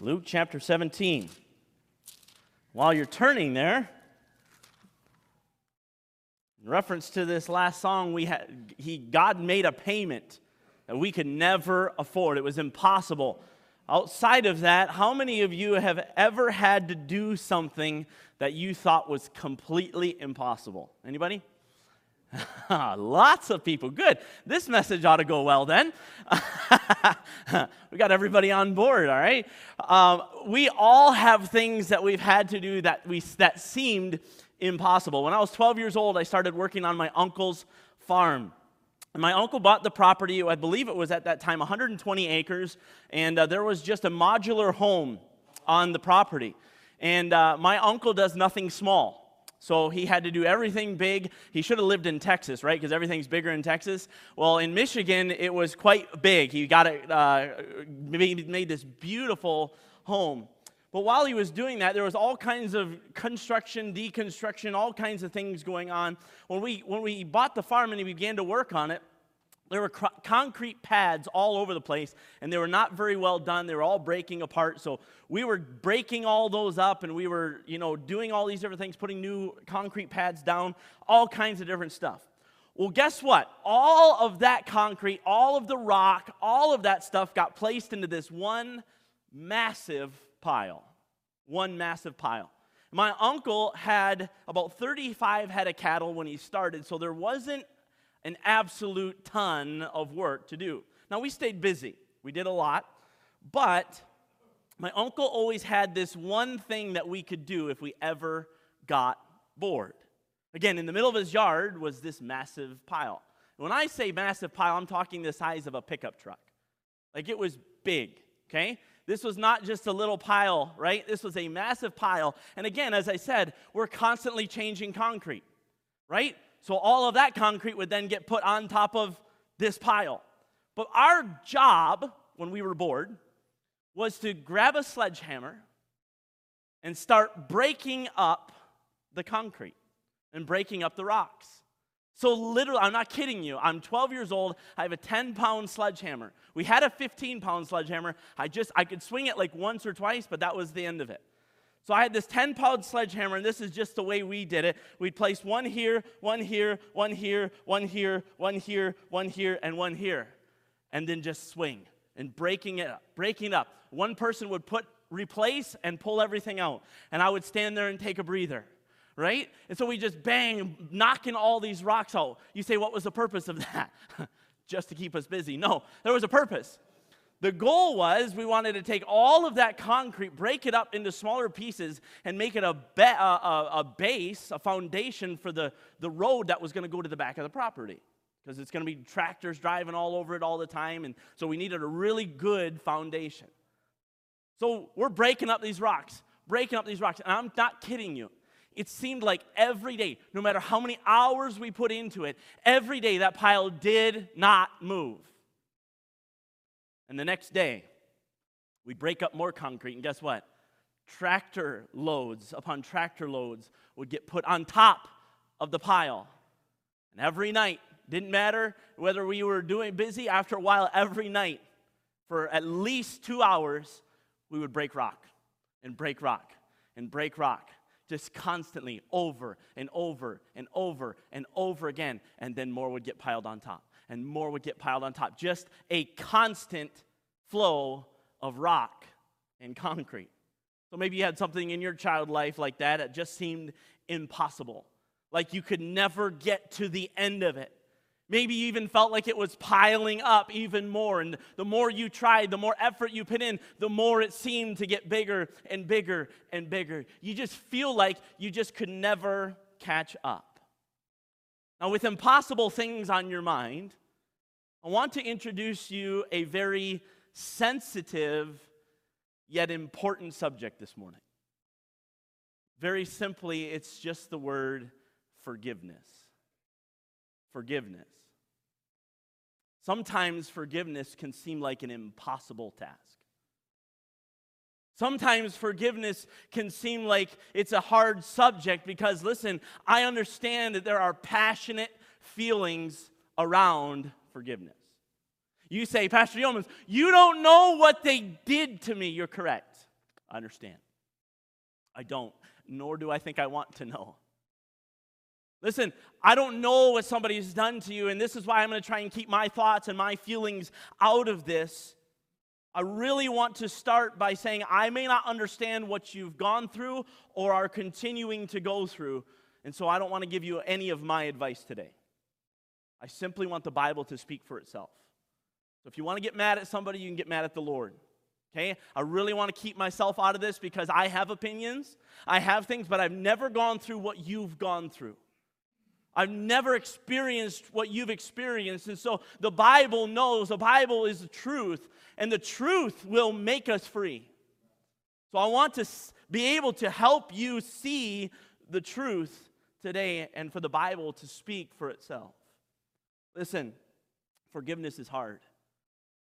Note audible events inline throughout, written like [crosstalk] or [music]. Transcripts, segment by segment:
Luke chapter 17. While you're turning there, in reference to this last song, we had, he, God made a payment that we could never afford. It was impossible. Outside of that, how many of you have ever had to do something that you thought was completely impossible? Anybody? [laughs] Lots of people. Good. This message ought to go well then. [laughs] we got everybody on board, all right? Um, we all have things that we've had to do that, we, that seemed impossible. When I was 12 years old, I started working on my uncle's farm. And my uncle bought the property, I believe it was at that time 120 acres, and uh, there was just a modular home on the property. And uh, my uncle does nothing small. So he had to do everything big. He should have lived in Texas, right? Because everything's bigger in Texas. Well, in Michigan, it was quite big. He got it, uh, made, made this beautiful home. But while he was doing that, there was all kinds of construction, deconstruction, all kinds of things going on. When we, when we bought the farm and he began to work on it, there were concrete pads all over the place, and they were not very well done. They were all breaking apart. So we were breaking all those up, and we were, you know, doing all these different things, putting new concrete pads down, all kinds of different stuff. Well, guess what? All of that concrete, all of the rock, all of that stuff got placed into this one massive pile. One massive pile. My uncle had about 35 head of cattle when he started, so there wasn't an absolute ton of work to do. Now, we stayed busy, we did a lot, but my uncle always had this one thing that we could do if we ever got bored. Again, in the middle of his yard was this massive pile. When I say massive pile, I'm talking the size of a pickup truck. Like it was big, okay? This was not just a little pile, right? This was a massive pile. And again, as I said, we're constantly changing concrete, right? So all of that concrete would then get put on top of this pile. But our job when we were bored was to grab a sledgehammer and start breaking up the concrete and breaking up the rocks. So, literally, I'm not kidding you. I'm 12 years old. I have a 10 pound sledgehammer. We had a 15 pound sledgehammer. I just, I could swing it like once or twice, but that was the end of it. So I had this 10 pound sledgehammer, and this is just the way we did it. We'd place one here, one here, one here, one here, one here, one here, and one here. And then just swing and breaking it up, breaking up. One person would put, replace, and pull everything out. And I would stand there and take a breather right? And so we just bang, knocking all these rocks out. You say, what was the purpose of that? [laughs] just to keep us busy. No, there was a purpose. The goal was we wanted to take all of that concrete, break it up into smaller pieces, and make it a, ba- a, a base, a foundation for the, the road that was going to go to the back of the property. Because it's going to be tractors driving all over it all the time. And so we needed a really good foundation. So we're breaking up these rocks, breaking up these rocks. And I'm not kidding you. It seemed like every day, no matter how many hours we put into it, every day that pile did not move. And the next day, we'd break up more concrete, and guess what? Tractor loads upon tractor loads would get put on top of the pile. And every night, didn't matter whether we were doing busy, after a while, every night, for at least two hours, we would break rock and break rock and break rock just constantly over and over and over and over again. And then more would get piled on top and more would get piled on top. Just a constant flow of rock and concrete. So maybe you had something in your child life like that that just seemed impossible, like you could never get to the end of it. Maybe you even felt like it was piling up even more. And the more you tried, the more effort you put in, the more it seemed to get bigger and bigger and bigger. You just feel like you just could never catch up. Now, with impossible things on your mind, I want to introduce you a very sensitive yet important subject this morning. Very simply, it's just the word forgiveness. Forgiveness. Sometimes forgiveness can seem like an impossible task. Sometimes forgiveness can seem like it's a hard subject because, listen, I understand that there are passionate feelings around forgiveness. You say, Pastor Yeomans, you don't know what they did to me. You're correct. I understand. I don't, nor do I think I want to know. Listen, I don't know what somebody's done to you, and this is why I'm going to try and keep my thoughts and my feelings out of this. I really want to start by saying I may not understand what you've gone through or are continuing to go through, and so I don't want to give you any of my advice today. I simply want the Bible to speak for itself. So if you want to get mad at somebody, you can get mad at the Lord. Okay? I really want to keep myself out of this because I have opinions, I have things, but I've never gone through what you've gone through. I've never experienced what you've experienced. And so the Bible knows, the Bible is the truth, and the truth will make us free. So I want to be able to help you see the truth today and for the Bible to speak for itself. Listen, forgiveness is hard.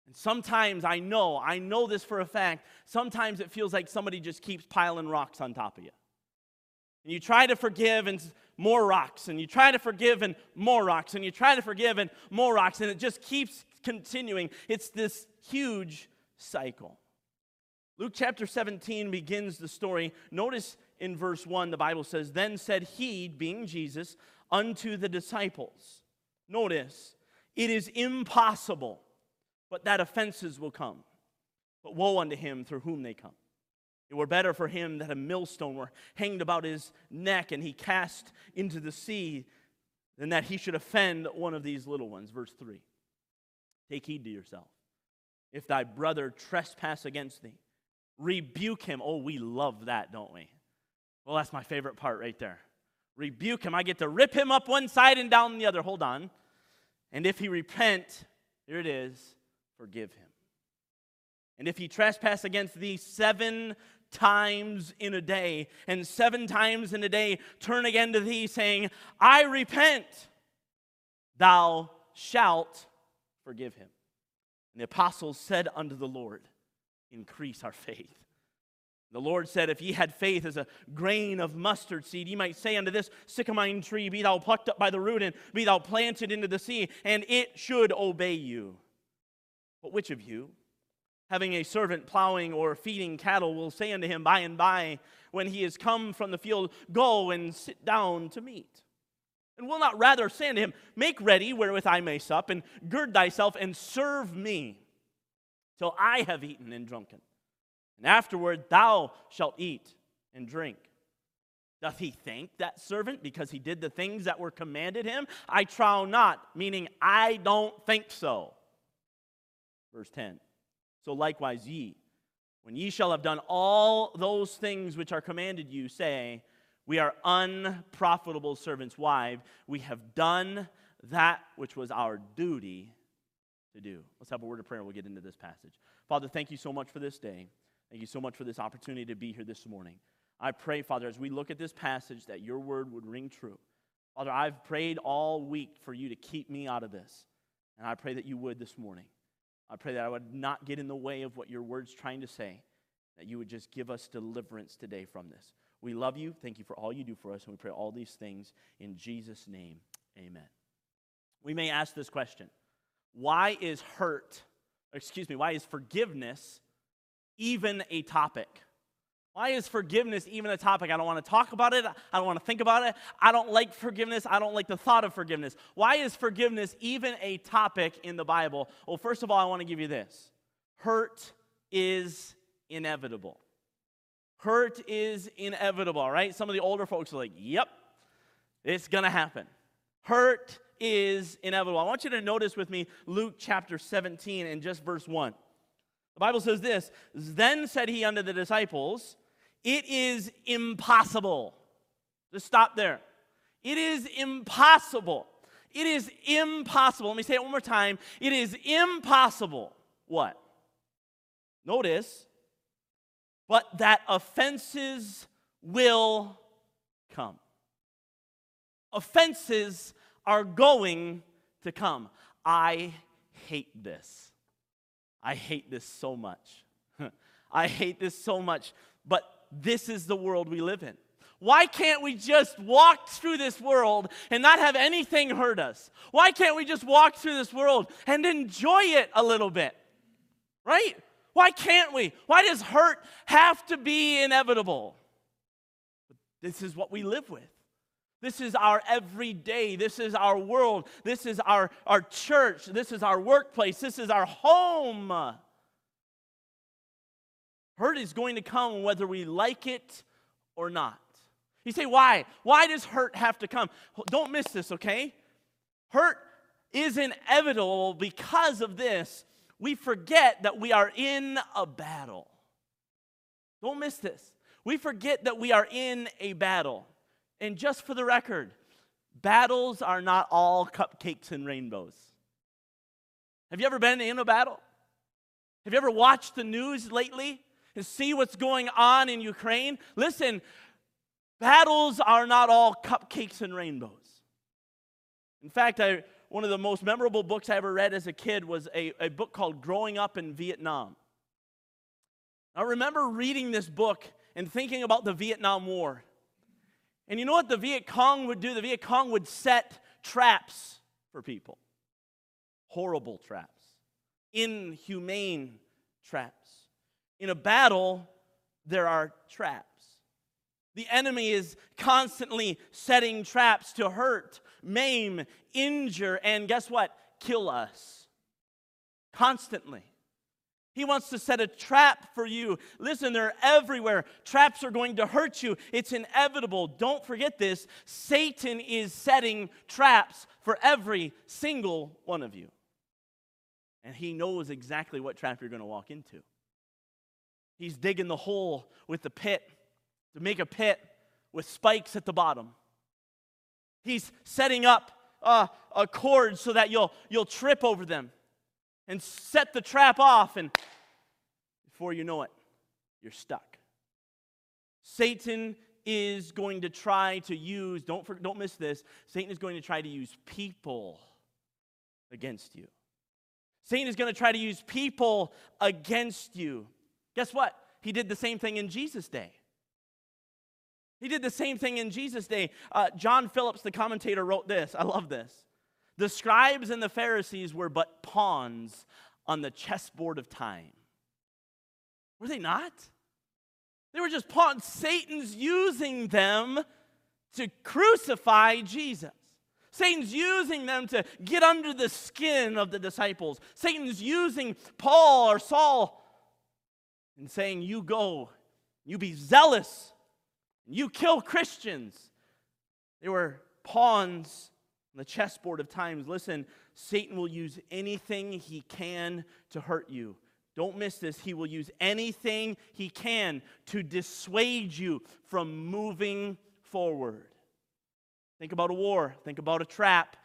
And sometimes I know, I know this for a fact, sometimes it feels like somebody just keeps piling rocks on top of you. And you try to forgive, and more rocks, and you try to forgive, and more rocks, and you try to forgive, and more rocks, and it just keeps continuing. It's this huge cycle. Luke chapter 17 begins the story. Notice in verse 1, the Bible says, Then said he, being Jesus, unto the disciples, Notice, it is impossible, but that offenses will come. But woe unto him through whom they come. It were better for him that a millstone were hanged about his neck and he cast into the sea than that he should offend one of these little ones. Verse 3. Take heed to yourself. If thy brother trespass against thee, rebuke him. Oh, we love that, don't we? Well, that's my favorite part right there. Rebuke him. I get to rip him up one side and down the other. Hold on. And if he repent, here it is, forgive him. And if he trespass against thee seven times in a day, and seven times in a day turn again to thee, saying, I repent, thou shalt forgive him. And the apostles said unto the Lord, Increase our faith. The Lord said, If ye had faith as a grain of mustard seed, ye might say unto this sycamine tree, Be thou plucked up by the root, and be thou planted into the sea, and it should obey you. But which of you, having a servant plowing or feeding cattle, will say unto him by and by, when he is come from the field, Go and sit down to meat? And will not rather say unto him, Make ready wherewith I may sup, and gird thyself and serve me till I have eaten and drunken? And afterward thou shalt eat and drink. Doth he thank that servant because he did the things that were commanded him? I trow not, meaning I don't think so. Verse 10 So likewise ye, when ye shall have done all those things which are commanded you, say, We are unprofitable servants' wives. We have done that which was our duty to do. Let's have a word of prayer. We'll get into this passage. Father, thank you so much for this day. Thank you so much for this opportunity to be here this morning. I pray, Father, as we look at this passage, that your word would ring true. Father, I've prayed all week for you to keep me out of this. And I pray that you would this morning. I pray that I would not get in the way of what your word's trying to say, that you would just give us deliverance today from this. We love you. Thank you for all you do for us. And we pray all these things in Jesus' name. Amen. We may ask this question Why is hurt, excuse me, why is forgiveness even a topic? Why is forgiveness even a topic? I don't want to talk about it. I don't want to think about it. I don't like forgiveness. I don't like the thought of forgiveness. Why is forgiveness even a topic in the Bible? Well, first of all, I want to give you this hurt is inevitable. Hurt is inevitable, right? Some of the older folks are like, yep, it's going to happen. Hurt is inevitable. I want you to notice with me Luke chapter 17 and just verse 1. The Bible says this Then said he unto the disciples, It is impossible. Just stop there. It is impossible. It is impossible. Let me say it one more time. It is impossible. What? Notice, but that offenses will come. Offenses are going to come. I hate this. I hate this so much. [laughs] I hate this so much, but this is the world we live in. Why can't we just walk through this world and not have anything hurt us? Why can't we just walk through this world and enjoy it a little bit? Right? Why can't we? Why does hurt have to be inevitable? This is what we live with. This is our everyday. This is our world. This is our, our church. This is our workplace. This is our home. Hurt is going to come whether we like it or not. You say, why? Why does hurt have to come? Don't miss this, okay? Hurt is inevitable because of this. We forget that we are in a battle. Don't miss this. We forget that we are in a battle. And just for the record, battles are not all cupcakes and rainbows. Have you ever been in a battle? Have you ever watched the news lately and see what's going on in Ukraine? Listen, battles are not all cupcakes and rainbows. In fact, I, one of the most memorable books I ever read as a kid was a, a book called Growing Up in Vietnam. I remember reading this book and thinking about the Vietnam War. And you know what the Viet Cong would do? The Viet Cong would set traps for people. Horrible traps. Inhumane traps. In a battle, there are traps. The enemy is constantly setting traps to hurt, maim, injure, and guess what? Kill us. Constantly. He wants to set a trap for you. Listen, they're everywhere. Traps are going to hurt you. It's inevitable. Don't forget this. Satan is setting traps for every single one of you. And he knows exactly what trap you're going to walk into. He's digging the hole with the pit to make a pit with spikes at the bottom. He's setting up uh, a cord so that you'll, you'll trip over them and set the trap off, and before you know it, you're stuck. Satan is going to try to use, don't, for, don't miss this, Satan is going to try to use people against you. Satan is going to try to use people against you. Guess what? He did the same thing in Jesus' day. He did the same thing in Jesus' day. Uh, John Phillips, the commentator, wrote this. I love this. The scribes and the Pharisees were but pawns on the chessboard of time. Were they not? They were just pawns. Satan's using them to crucify Jesus. Satan's using them to get under the skin of the disciples. Satan's using Paul or Saul and saying, You go, you be zealous, you kill Christians. They were pawns the chessboard of times, listen, Satan will use anything he can to hurt you. Don't miss this. He will use anything he can to dissuade you from moving forward. Think about a war, think about a trap.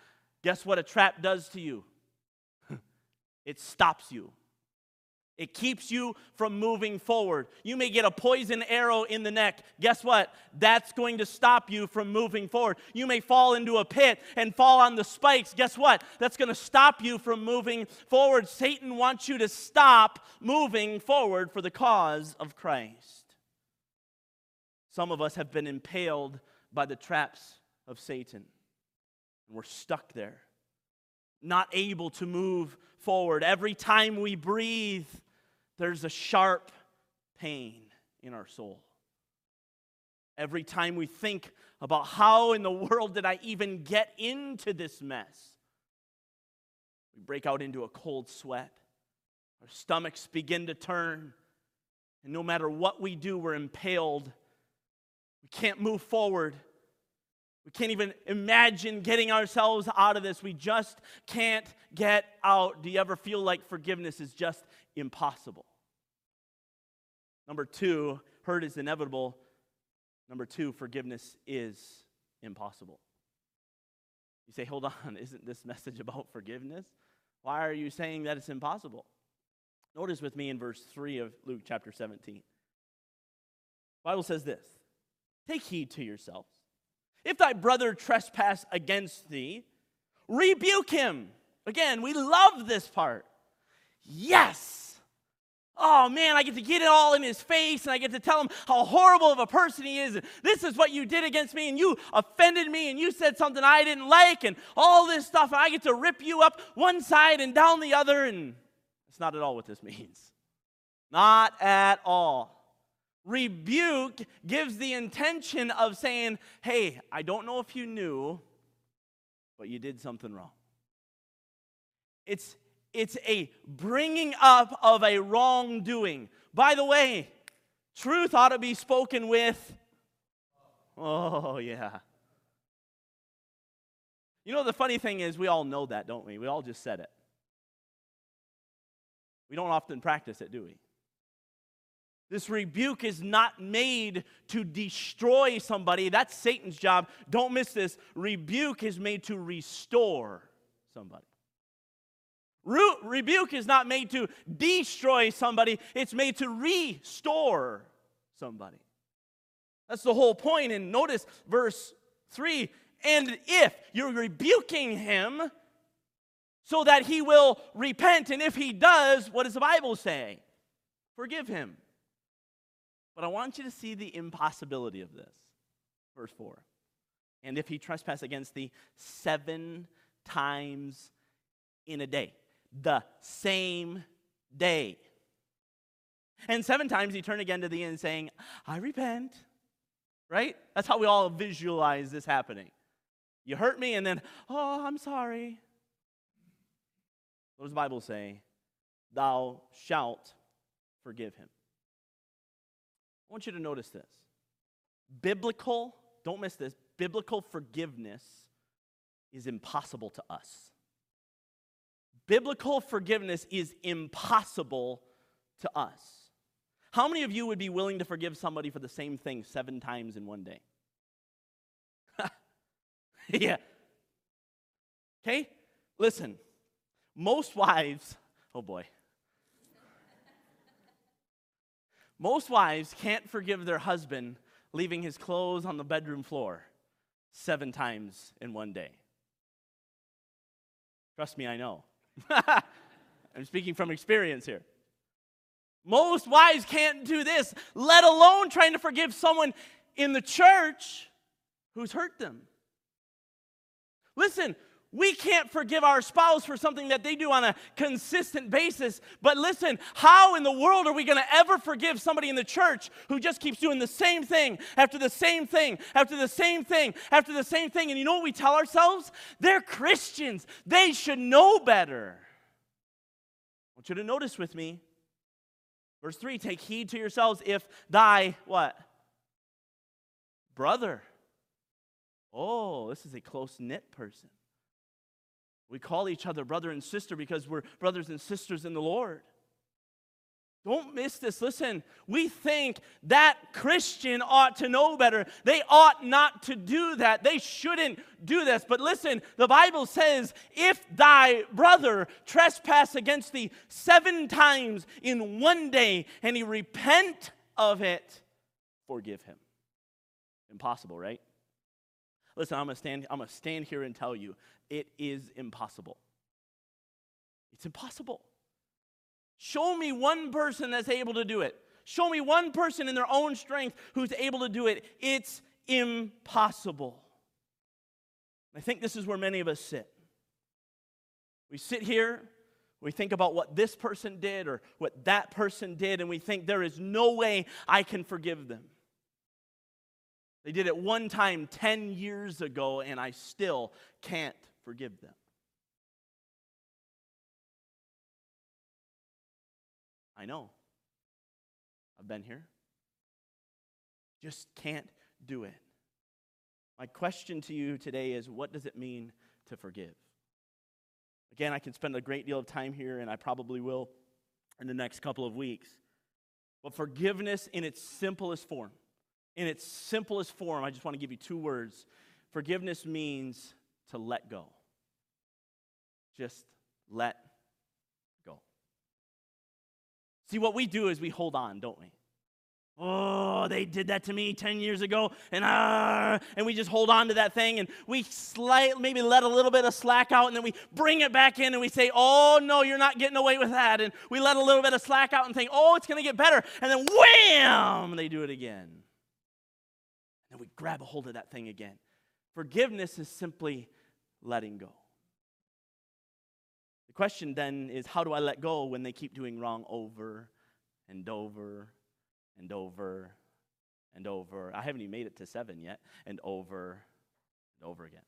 Guess what a trap does to you? [laughs] it stops you. It keeps you from moving forward. You may get a poison arrow in the neck. Guess what? That's going to stop you from moving forward. You may fall into a pit and fall on the spikes. Guess what? That's going to stop you from moving forward. Satan wants you to stop moving forward for the cause of Christ. Some of us have been impaled by the traps of Satan, and we're stuck there, not able to move forward. Every time we breathe, there's a sharp pain in our soul. Every time we think about how in the world did I even get into this mess, we break out into a cold sweat. Our stomachs begin to turn. And no matter what we do, we're impaled. We can't move forward. We can't even imagine getting ourselves out of this. We just can't get out. Do you ever feel like forgiveness is just impossible? Number two, hurt is inevitable. Number two, forgiveness is impossible. You say, hold on, [laughs] isn't this message about forgiveness? Why are you saying that it's impossible? Notice with me in verse 3 of Luke chapter 17. The Bible says this Take heed to yourselves if thy brother trespass against thee, rebuke him. Again, we love this part. Yes. Oh man, I get to get it all in his face and I get to tell him how horrible of a person he is. And This is what you did against me and you offended me and you said something I didn't like and all this stuff. And I get to rip you up one side and down the other. And that's not at all what this [laughs] means. Not at all. Rebuke gives the intention of saying, hey, I don't know if you knew, but you did something wrong. It's, it's a bringing up of a wrongdoing. By the way, truth ought to be spoken with, oh, yeah. You know, the funny thing is, we all know that, don't we? We all just said it. We don't often practice it, do we? This rebuke is not made to destroy somebody. That's Satan's job. Don't miss this. Rebuke is made to restore somebody. Re- rebuke is not made to destroy somebody, it's made to restore somebody. That's the whole point. And notice verse 3 and if you're rebuking him so that he will repent, and if he does, what does the Bible say? Forgive him. But I want you to see the impossibility of this. Verse 4. And if he trespass against thee seven times in a day, the same day. And seven times he turned again to the and saying, I repent. Right? That's how we all visualize this happening. You hurt me, and then, oh, I'm sorry. What does the Bible say? Thou shalt forgive him. I want you to notice this. Biblical, don't miss this, biblical forgiveness is impossible to us. Biblical forgiveness is impossible to us. How many of you would be willing to forgive somebody for the same thing seven times in one day? [laughs] yeah. Okay? Listen, most wives, oh boy. Most wives can't forgive their husband leaving his clothes on the bedroom floor seven times in one day. Trust me, I know. [laughs] I'm speaking from experience here. Most wives can't do this, let alone trying to forgive someone in the church who's hurt them. Listen, we can't forgive our spouse for something that they do on a consistent basis. But listen, how in the world are we going to ever forgive somebody in the church who just keeps doing the same thing after the same thing after the same thing after the same thing? And you know what we tell ourselves? They're Christians. They should know better. I want you to notice with me. Verse 3 Take heed to yourselves if thy what? Brother. Oh, this is a close knit person. We call each other brother and sister because we're brothers and sisters in the Lord. Don't miss this. Listen, we think that Christian ought to know better. They ought not to do that. They shouldn't do this. But listen, the Bible says, if thy brother trespass against thee seven times in one day and he repent of it, forgive him. Impossible, right? Listen, I'm gonna stand, I'm gonna stand here and tell you it is impossible. It's impossible. Show me one person that's able to do it. Show me one person in their own strength who's able to do it. It's impossible. I think this is where many of us sit. We sit here, we think about what this person did or what that person did, and we think there is no way I can forgive them. They did it one time 10 years ago, and I still can't forgive them. I know. I've been here. Just can't do it. My question to you today is what does it mean to forgive? Again, I can spend a great deal of time here, and I probably will in the next couple of weeks. But forgiveness in its simplest form, in its simplest form, I just want to give you two words. Forgiveness means to let go. Just let go. See, what we do is we hold on, don't we? Oh, they did that to me 10 years ago, and uh, and we just hold on to that thing, and we slight, maybe let a little bit of slack out, and then we bring it back in, and we say, Oh, no, you're not getting away with that. And we let a little bit of slack out and think, Oh, it's going to get better. And then wham, they do it again. And we grab a hold of that thing again. Forgiveness is simply letting go. The question then is how do I let go when they keep doing wrong over and over and over and over. I haven't even made it to seven yet, and over and over again.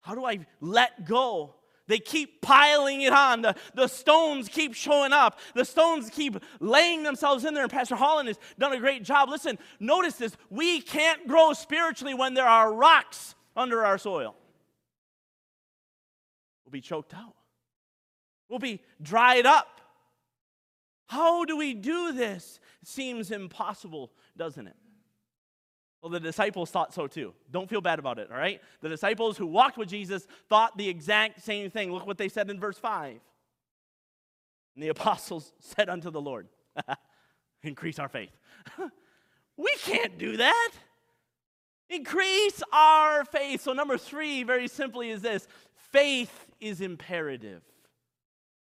How do I let go? They keep piling it on. The, the stones keep showing up. The stones keep laying themselves in there. And Pastor Holland has done a great job. Listen, notice this. We can't grow spiritually when there are rocks under our soil. We'll be choked out, we'll be dried up. How do we do this? Seems impossible, doesn't it? Well, the disciples thought so too. Don't feel bad about it, all right? The disciples who walked with Jesus thought the exact same thing. Look what they said in verse 5. And the apostles [laughs] said unto the Lord, [laughs] Increase our faith. [laughs] we can't do that. Increase our faith. So, number three, very simply, is this faith is imperative.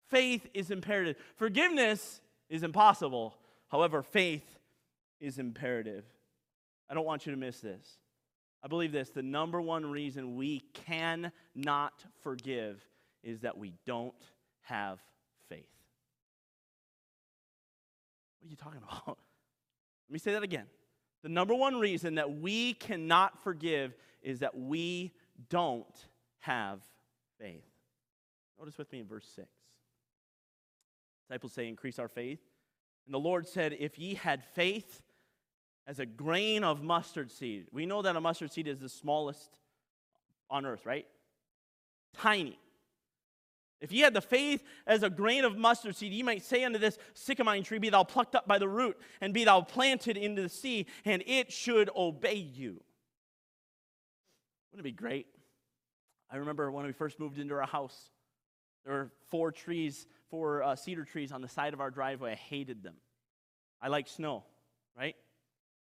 Faith is imperative. Forgiveness is impossible. However, faith is imperative. I don't want you to miss this. I believe this the number one reason we cannot forgive is that we don't have faith. What are you talking [laughs] about? Let me say that again. The number one reason that we cannot forgive is that we don't have faith. Notice with me in verse 6. Disciples say, Increase our faith. And the Lord said, If ye had faith as a grain of mustard seed. We know that a mustard seed is the smallest on earth, right? Tiny. If ye had the faith as a grain of mustard seed, ye might say unto this sycamore tree, Be thou plucked up by the root, and be thou planted into the sea, and it should obey you. Wouldn't it be great? I remember when we first moved into our house, there were four trees, four uh, cedar trees on the side of our driveway. I hated them. I like snow, right?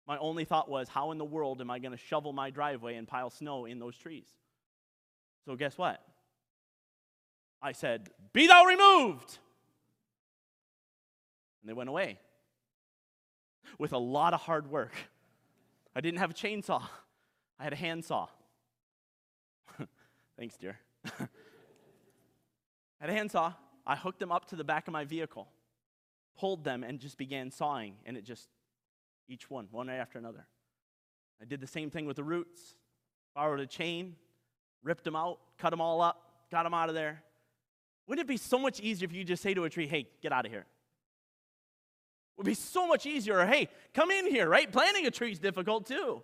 My only thought was, how in the world am I going to shovel my driveway and pile snow in those trees? So, guess what? I said, Be thou removed! And they went away with a lot of hard work. I didn't have a chainsaw, I had a handsaw. [laughs] Thanks, dear. I [laughs] had a handsaw. I hooked them up to the back of my vehicle, pulled them, and just began sawing, and it just each one, one after another. I did the same thing with the roots. Borrowed a chain, ripped them out, cut them all up, got them out of there. Wouldn't it be so much easier if you just say to a tree, hey, get out of here? It would be so much easier, hey, come in here, right? Planting a tree is difficult too.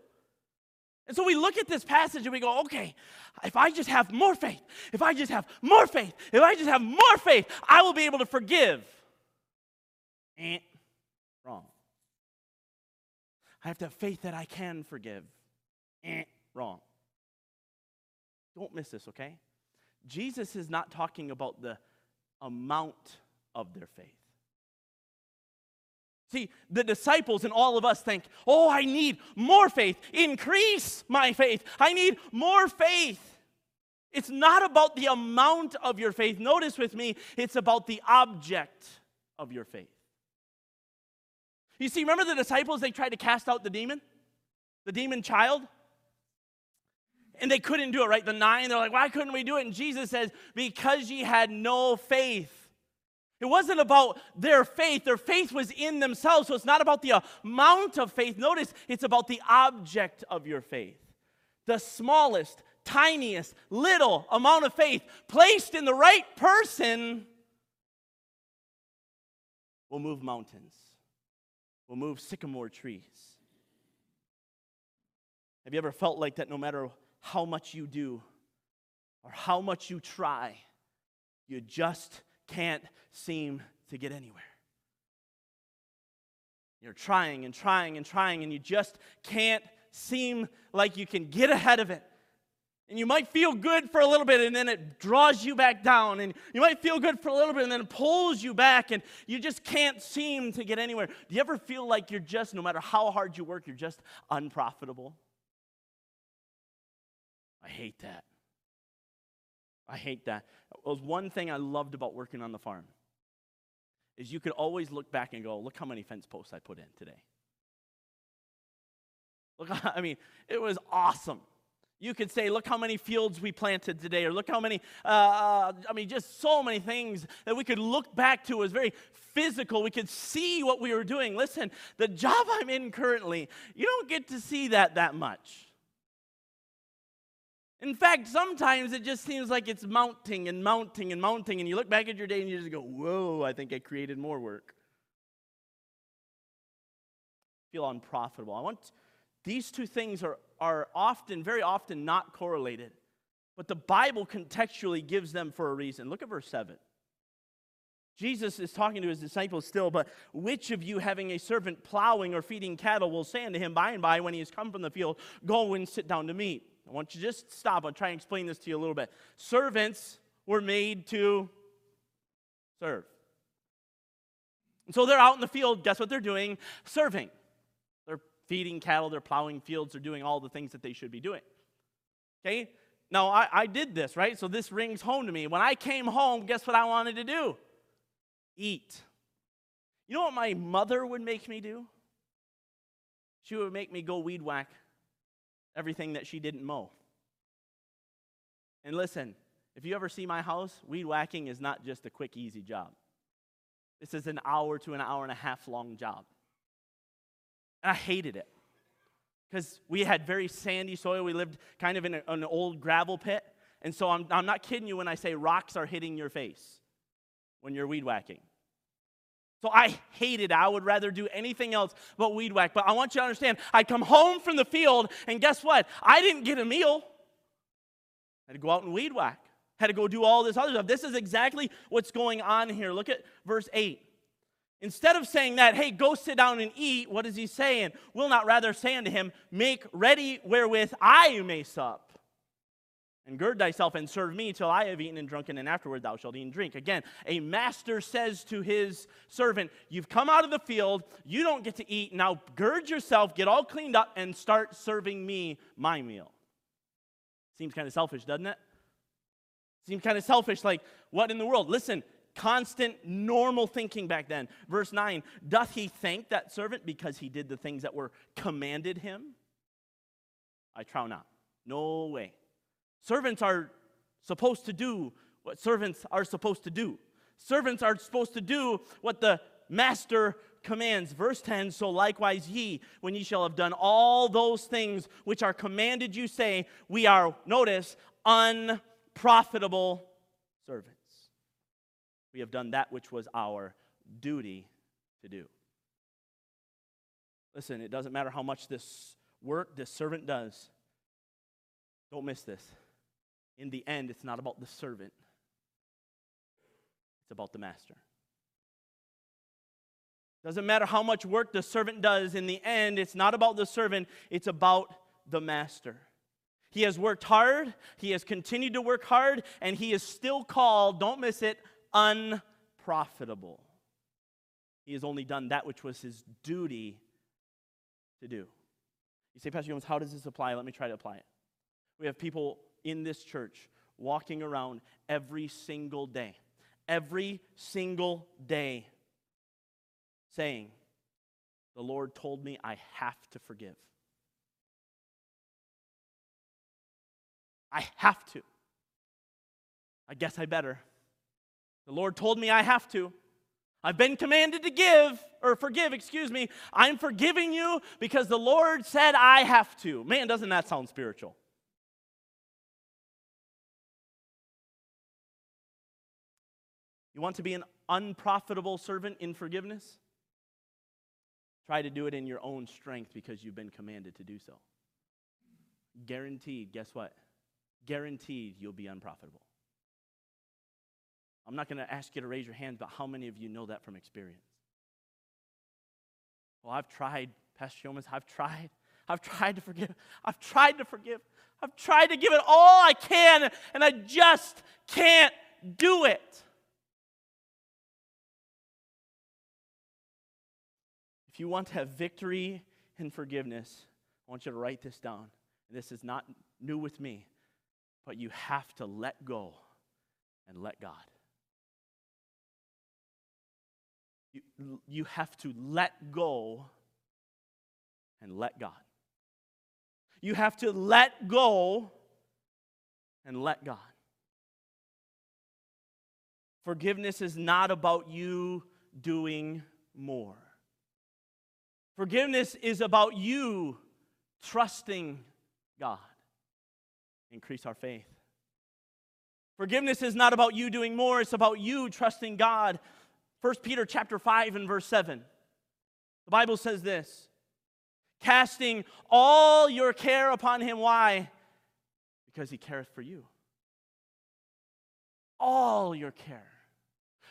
And so we look at this passage and we go, okay, if I just have more faith, if I just have more faith, if I just have more faith, I will be able to forgive. Eh, wrong. I have to have faith that I can forgive. Eh, wrong. Don't miss this, okay? Jesus is not talking about the amount of their faith. See, the disciples and all of us think, oh, I need more faith. Increase my faith. I need more faith. It's not about the amount of your faith. Notice with me, it's about the object of your faith. You see, remember the disciples, they tried to cast out the demon, the demon child? And they couldn't do it, right? The nine, they're like, why couldn't we do it? And Jesus says, because ye had no faith. It wasn't about their faith. Their faith was in themselves. So it's not about the amount of faith. Notice it's about the object of your faith. The smallest, tiniest, little amount of faith placed in the right person will move mountains will move sycamore trees. Have you ever felt like that no matter how much you do or how much you try, you just can't seem to get anywhere? You're trying and trying and trying, and you just can't seem like you can get ahead of it. And you might feel good for a little bit and then it draws you back down. And you might feel good for a little bit and then it pulls you back and you just can't seem to get anywhere. Do you ever feel like you're just, no matter how hard you work, you're just unprofitable? Hate that. I hate that. Was one thing I loved about working on the farm is you could always look back and go, look how many fence posts I put in today. Look, [laughs] I mean, it was awesome. You could say, look how many fields we planted today, or look how many, uh, uh, I mean, just so many things that we could look back to as very physical. We could see what we were doing. Listen, the job I'm in currently, you don't get to see that that much. In fact, sometimes it just seems like it's mounting and mounting and mounting, and you look back at your day and you just go, whoa, I think I created more work. Feel unprofitable. I want these two things are, are often, very often, not correlated, but the Bible contextually gives them for a reason. Look at verse 7. Jesus is talking to his disciples still, but which of you having a servant plowing or feeding cattle will say unto him by and by when he has come from the field, Go and sit down to meat? I want you to just stop. I'll try and explain this to you a little bit. Servants were made to serve. And so they're out in the field. Guess what they're doing? Serving They're feeding cattle, they're plowing fields, they're doing all the things that they should be doing. Okay? Now, I, I did this, right? So this rings home to me. When I came home, guess what I wanted to do? Eat. You know what my mother would make me do? She would make me go weed whack everything that she didn't mow. And listen, if you ever see my house, weed whacking is not just a quick, easy job. This is an hour to an hour and a half long job. And I hated it because we had very sandy soil. We lived kind of in a, an old gravel pit. And so I'm, I'm not kidding you when I say rocks are hitting your face when you're weed whacking. So I hated it. I would rather do anything else but weed whack. But I want you to understand, I come home from the field, and guess what? I didn't get a meal. I had to go out and weed whack. I Had to go do all this other stuff. This is exactly what's going on here. Look at verse 8. Instead of saying that, hey, go sit down and eat, what is he saying? Will not rather say unto him, make ready wherewith I may sup. And gird thyself and serve me till I have eaten and drunken, and afterward thou shalt eat and drink. Again, a master says to his servant, You've come out of the field, you don't get to eat. Now gird yourself, get all cleaned up, and start serving me my meal. Seems kind of selfish, doesn't it? Seems kind of selfish, like, what in the world? Listen, constant normal thinking back then. Verse 9 Doth he thank that servant because he did the things that were commanded him? I trow not. No way. Servants are supposed to do what servants are supposed to do. Servants are supposed to do what the master commands. Verse 10 So likewise, ye, when ye shall have done all those things which are commanded you, say, We are, notice, unprofitable servants we have done that which was our duty to do. Listen, it doesn't matter how much this work this servant does. Don't miss this. In the end, it's not about the servant, it's about the master. Doesn't matter how much work the servant does, in the end, it's not about the servant, it's about the master. He has worked hard, he has continued to work hard, and he is still called, don't miss it, unprofitable. He has only done that which was his duty to do. You say, Pastor Jones, how does this apply? Let me try to apply it. We have people in this church walking around every single day, every single day, saying, The Lord told me I have to forgive. I have to. I guess I better. The Lord told me I have to. I've been commanded to give, or forgive, excuse me. I'm forgiving you because the Lord said I have to. Man, doesn't that sound spiritual? Want to be an unprofitable servant in forgiveness? Try to do it in your own strength because you've been commanded to do so. Guaranteed, guess what? Guaranteed you'll be unprofitable. I'm not going to ask you to raise your hands, but how many of you know that from experience? Well, I've tried, Pastor Yeomans, I've tried. I've tried to forgive. I've tried to forgive. I've tried to give it all I can, and I just can't do it. If you want to have victory and forgiveness, I want you to write this down. This is not new with me, but you have to let go and let God. You, you have to let go and let God. You have to let go and let God. Forgiveness is not about you doing more. Forgiveness is about you trusting God. Increase our faith. Forgiveness is not about you doing more, it's about you trusting God. 1 Peter chapter 5 and verse 7. The Bible says this casting all your care upon him. Why? Because he careth for you. All your care.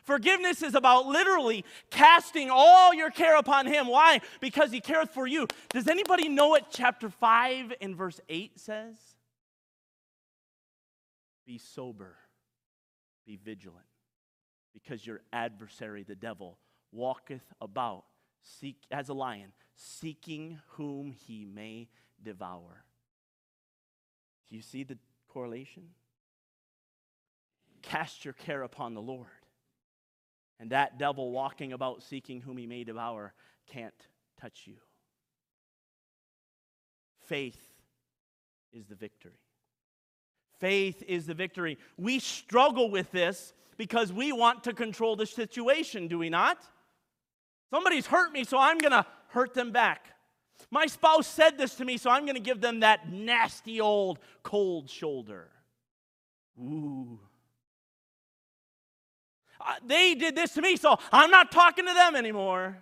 Forgiveness is about literally casting all your care upon him. Why? Because he careth for you. Does anybody know what chapter 5 and verse 8 says? Be sober, be vigilant, because your adversary, the devil, walketh about seek, as a lion, seeking whom he may devour. Do you see the correlation? Cast your care upon the Lord. And that devil walking about seeking whom he may devour can't touch you. Faith is the victory. Faith is the victory. We struggle with this because we want to control the situation, do we not? Somebody's hurt me, so I'm going to hurt them back. My spouse said this to me, so I'm going to give them that nasty old cold shoulder. Ooh. They did this to me, so I'm not talking to them anymore.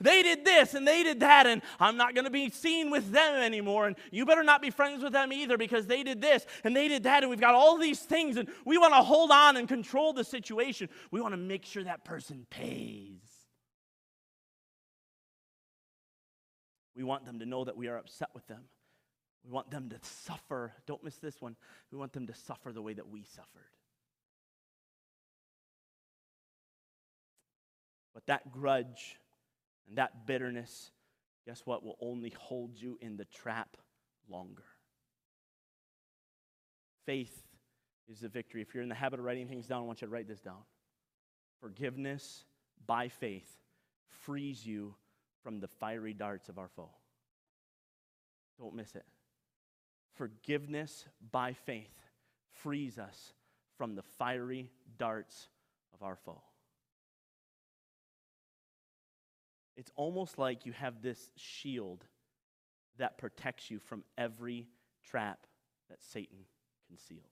They did this and they did that, and I'm not going to be seen with them anymore. And you better not be friends with them either because they did this and they did that. And we've got all these things, and we want to hold on and control the situation. We want to make sure that person pays. We want them to know that we are upset with them. We want them to suffer. Don't miss this one. We want them to suffer the way that we suffered. That grudge and that bitterness, guess what, will only hold you in the trap longer. Faith is the victory. If you're in the habit of writing things down, I want you to write this down. Forgiveness by faith frees you from the fiery darts of our foe. Don't miss it. Forgiveness by faith frees us from the fiery darts of our foe. It's almost like you have this shield that protects you from every trap that Satan conceals.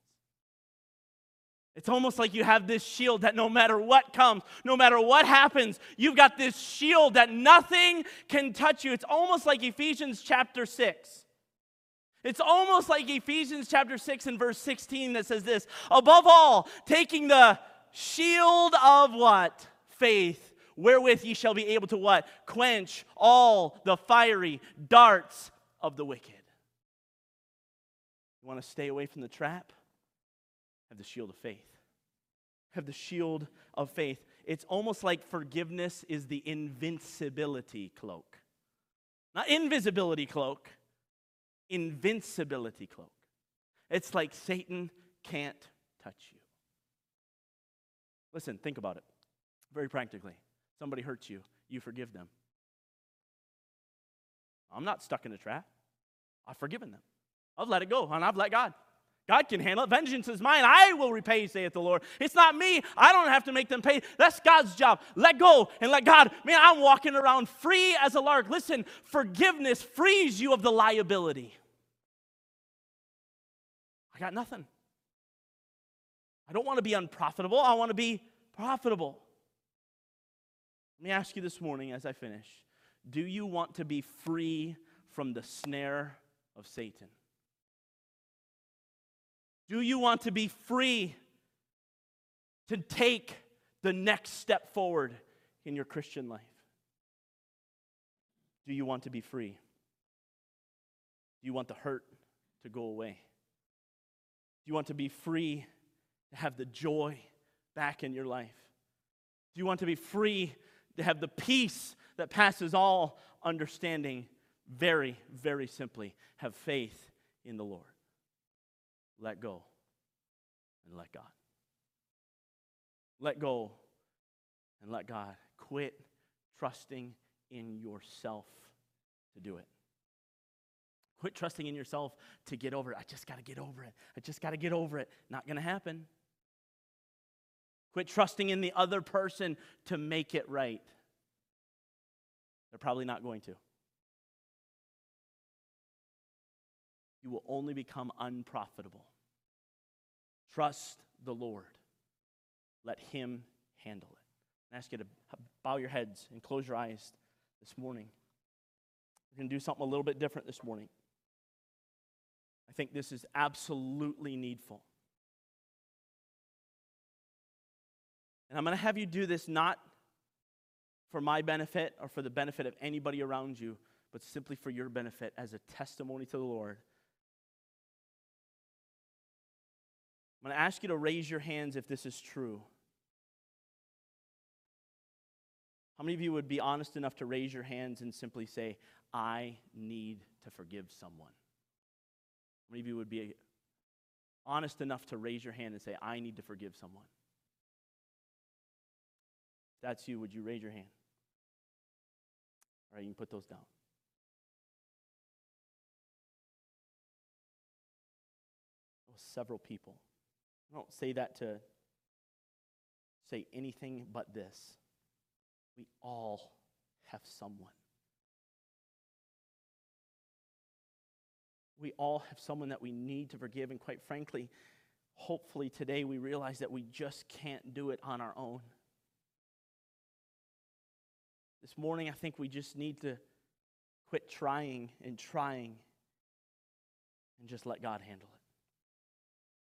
It's almost like you have this shield that no matter what comes, no matter what happens, you've got this shield that nothing can touch you. It's almost like Ephesians chapter 6. It's almost like Ephesians chapter 6 and verse 16 that says this Above all, taking the shield of what? Faith, wherewith ye shall be able to what? Quench all the fiery darts of the wicked. You want to stay away from the trap? have the shield of faith. Have the shield of faith. It's almost like forgiveness is the invincibility cloak. Not invisibility cloak, invincibility cloak. It's like Satan can't touch you. Listen, think about it very practically. Somebody hurts you, you forgive them. I'm not stuck in a trap. I've forgiven them. I've let it go, and I've let God. God can handle it. Vengeance is mine. I will repay, saith the Lord. It's not me. I don't have to make them pay. That's God's job. Let go and let God. Man, I'm walking around free as a lark. Listen, forgiveness frees you of the liability. I got nothing. I don't want to be unprofitable. I want to be profitable. Let me ask you this morning as I finish Do you want to be free from the snare of Satan? Do you want to be free to take the next step forward in your Christian life? Do you want to be free? Do you want the hurt to go away? Do you want to be free to have the joy back in your life? Do you want to be free to have the peace that passes all understanding? Very, very simply, have faith in the Lord let go and let God. Let go and let God. Quit trusting in yourself to do it. Quit trusting in yourself to get over it. I just got to get over it. I just got to get over it. Not going to happen. Quit trusting in the other person to make it right. They're probably not going to. You will only become unprofitable. Trust the Lord. Let Him handle it. I ask you to bow your heads and close your eyes this morning. We're going to do something a little bit different this morning. I think this is absolutely needful. And I'm going to have you do this not for my benefit or for the benefit of anybody around you, but simply for your benefit as a testimony to the Lord. I'm going to ask you to raise your hands if this is true. How many of you would be honest enough to raise your hands and simply say, I need to forgive someone? How many of you would be honest enough to raise your hand and say, I need to forgive someone? If that's you, would you raise your hand? All right, you can put those down. Oh, several people. I don't say that to say anything but this. We all have someone. We all have someone that we need to forgive. And quite frankly, hopefully today we realize that we just can't do it on our own. This morning, I think we just need to quit trying and trying and just let God handle it.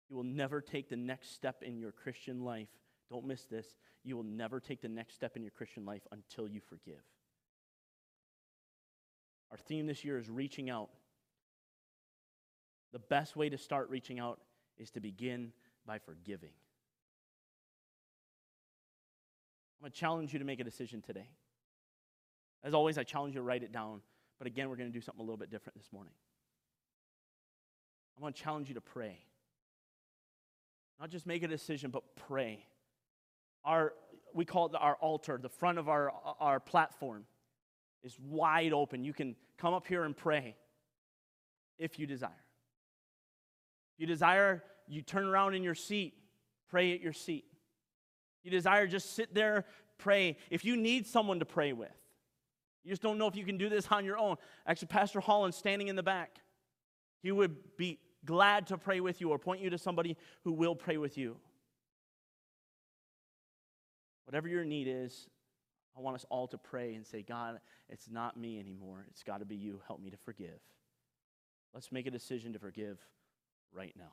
You will never take the next step in your Christian life. Don't miss this. You will never take the next step in your Christian life until you forgive. Our theme this year is reaching out. The best way to start reaching out is to begin by forgiving. I'm going to challenge you to make a decision today. As always, I challenge you to write it down. But again, we're going to do something a little bit different this morning. I want to challenge you to pray. Not just make a decision, but pray. Our, we call it our altar, the front of our, our platform is wide open. You can come up here and pray if you desire. If you desire, you turn around in your seat, pray at your seat. If you desire, just sit there, pray. If you need someone to pray with, you just don't know if you can do this on your own. Actually, Pastor Holland standing in the back, he would be glad to pray with you or point you to somebody who will pray with you. Whatever your need is, I want us all to pray and say, God, it's not me anymore. It's got to be you. Help me to forgive. Let's make a decision to forgive right now.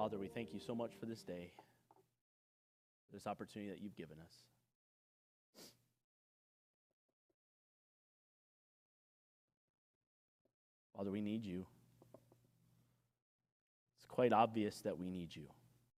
Father, we thank you so much for this day, this opportunity that you've given us. Father, we need you. It's quite obvious that we need you.